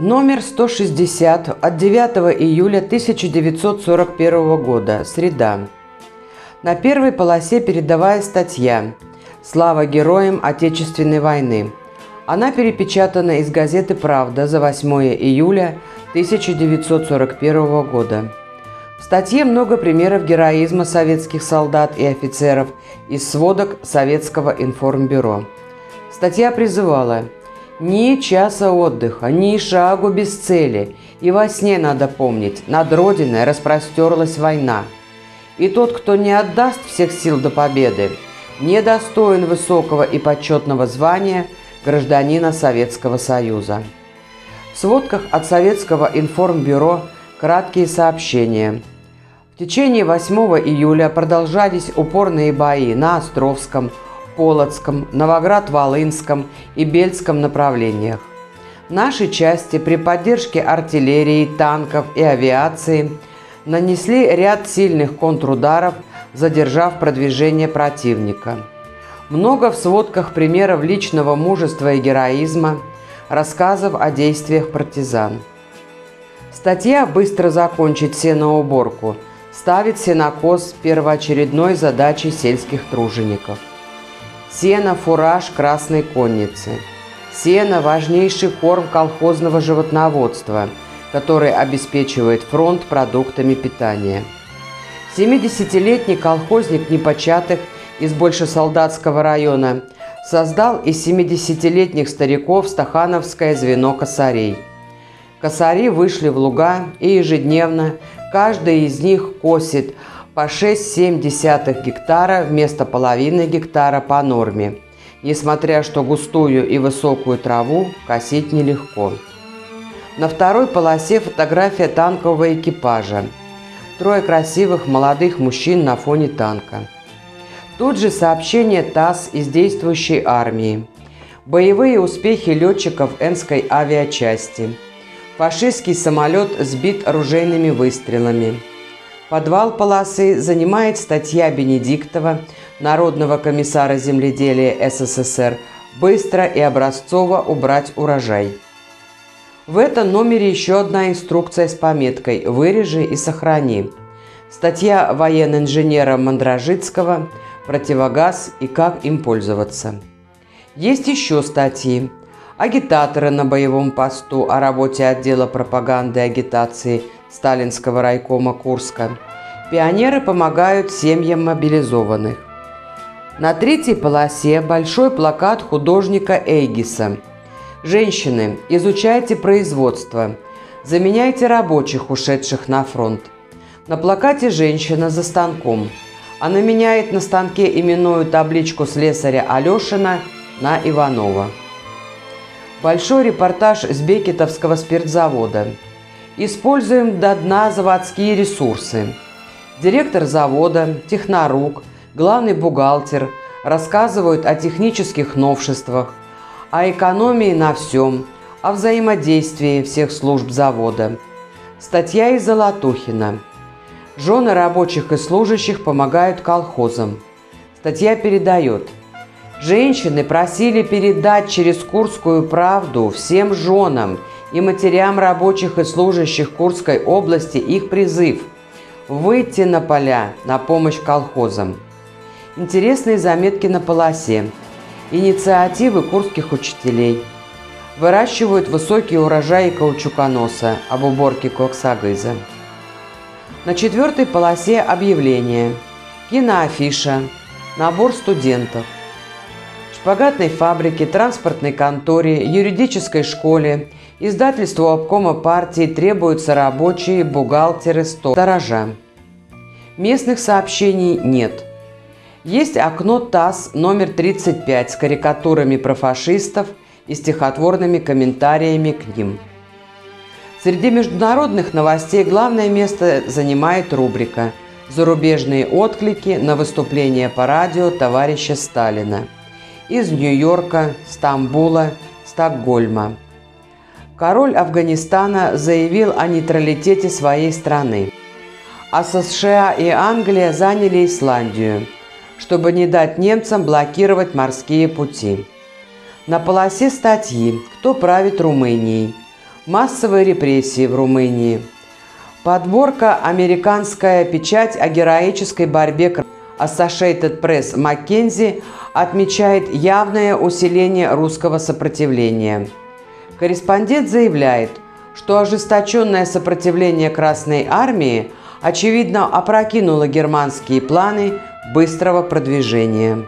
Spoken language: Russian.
Номер 160 от 9 июля 1941 года. Среда. На первой полосе передовая статья «Слава героям Отечественной войны». Она перепечатана из газеты «Правда» за 8 июля 1941 года. В статье много примеров героизма советских солдат и офицеров из сводок Советского информбюро. Статья призывала «Ни часа отдыха, ни шагу без цели, и во сне надо помнить, над Родиной распростерлась война. И тот, кто не отдаст всех сил до победы, недостоин высокого и почетного звания гражданина Советского Союза». В сводках от Советского информбюро краткие сообщения – в течение 8 июля продолжались упорные бои на Островском, Полоцком, Новоград-Волынском и Бельском направлениях. Наши части при поддержке артиллерии, танков и авиации нанесли ряд сильных контрударов, задержав продвижение противника. Много в сводках примеров личного мужества и героизма, рассказов о действиях партизан. Статья «Быстро закончить сеноуборку» – ставит сенокос первоочередной задачей сельских тружеников. Сено – фураж красной конницы. Сено – важнейший корм колхозного животноводства, который обеспечивает фронт продуктами питания. 70-летний колхозник непочатых из Большесолдатского района создал из 70-летних стариков стахановское звено косарей. Косари вышли в луга и ежедневно Каждый из них косит по 6-7 гектара вместо половины гектара по норме, несмотря что густую и высокую траву косить нелегко. На второй полосе фотография танкового экипажа. Трое красивых молодых мужчин на фоне танка. Тут же сообщение ТАСС из действующей армии. Боевые успехи летчиков Энской авиачасти – Фашистский самолет сбит оружейными выстрелами. Подвал полосы занимает статья Бенедиктова, Народного комиссара земледелия СССР, «Быстро и образцово убрать урожай». В этом номере еще одна инструкция с пометкой «Вырежи и сохрани». Статья военно-инженера Мандражицкого «Противогаз и как им пользоваться». Есть еще статьи агитаторы на боевом посту о работе отдела пропаганды и агитации Сталинского райкома Курска. Пионеры помогают семьям мобилизованных. На третьей полосе большой плакат художника Эйгиса. «Женщины, изучайте производство. Заменяйте рабочих, ушедших на фронт». На плакате женщина за станком. Она меняет на станке именную табличку слесаря Алешина на Иванова. Большой репортаж с Бекетовского спиртзавода. Используем до дна заводские ресурсы. Директор завода, технорук, главный бухгалтер рассказывают о технических новшествах, о экономии на всем, о взаимодействии всех служб завода. Статья из Золотухина. Жены рабочих и служащих помогают колхозам. Статья передает – Женщины просили передать через Курскую правду всем женам и матерям рабочих и служащих Курской области их призыв – выйти на поля на помощь колхозам. Интересные заметки на полосе. Инициативы курских учителей. Выращивают высокие урожаи каучуконоса об уборке коксагыза. На четвертой полосе объявление. Киноафиша. Набор студентов шпагатной фабрике, транспортной конторе, юридической школе, издательству обкома партии требуются рабочие, бухгалтеры, сторожа. Местных сообщений нет. Есть окно ТАСС номер 35 с карикатурами про фашистов и стихотворными комментариями к ним. Среди международных новостей главное место занимает рубрика «Зарубежные отклики на выступление по радио товарища Сталина» из Нью-Йорка, Стамбула, Стокгольма. Король Афганистана заявил о нейтралитете своей страны. А США и Англия заняли Исландию, чтобы не дать немцам блокировать морские пути. На полосе статьи «Кто правит Румынией?» Массовые репрессии в Румынии. Подборка «Американская печать о героической борьбе» Associated Press Маккензи отмечает явное усиление русского сопротивления. Корреспондент заявляет, что ожесточенное сопротивление Красной Армии очевидно опрокинуло германские планы быстрого продвижения.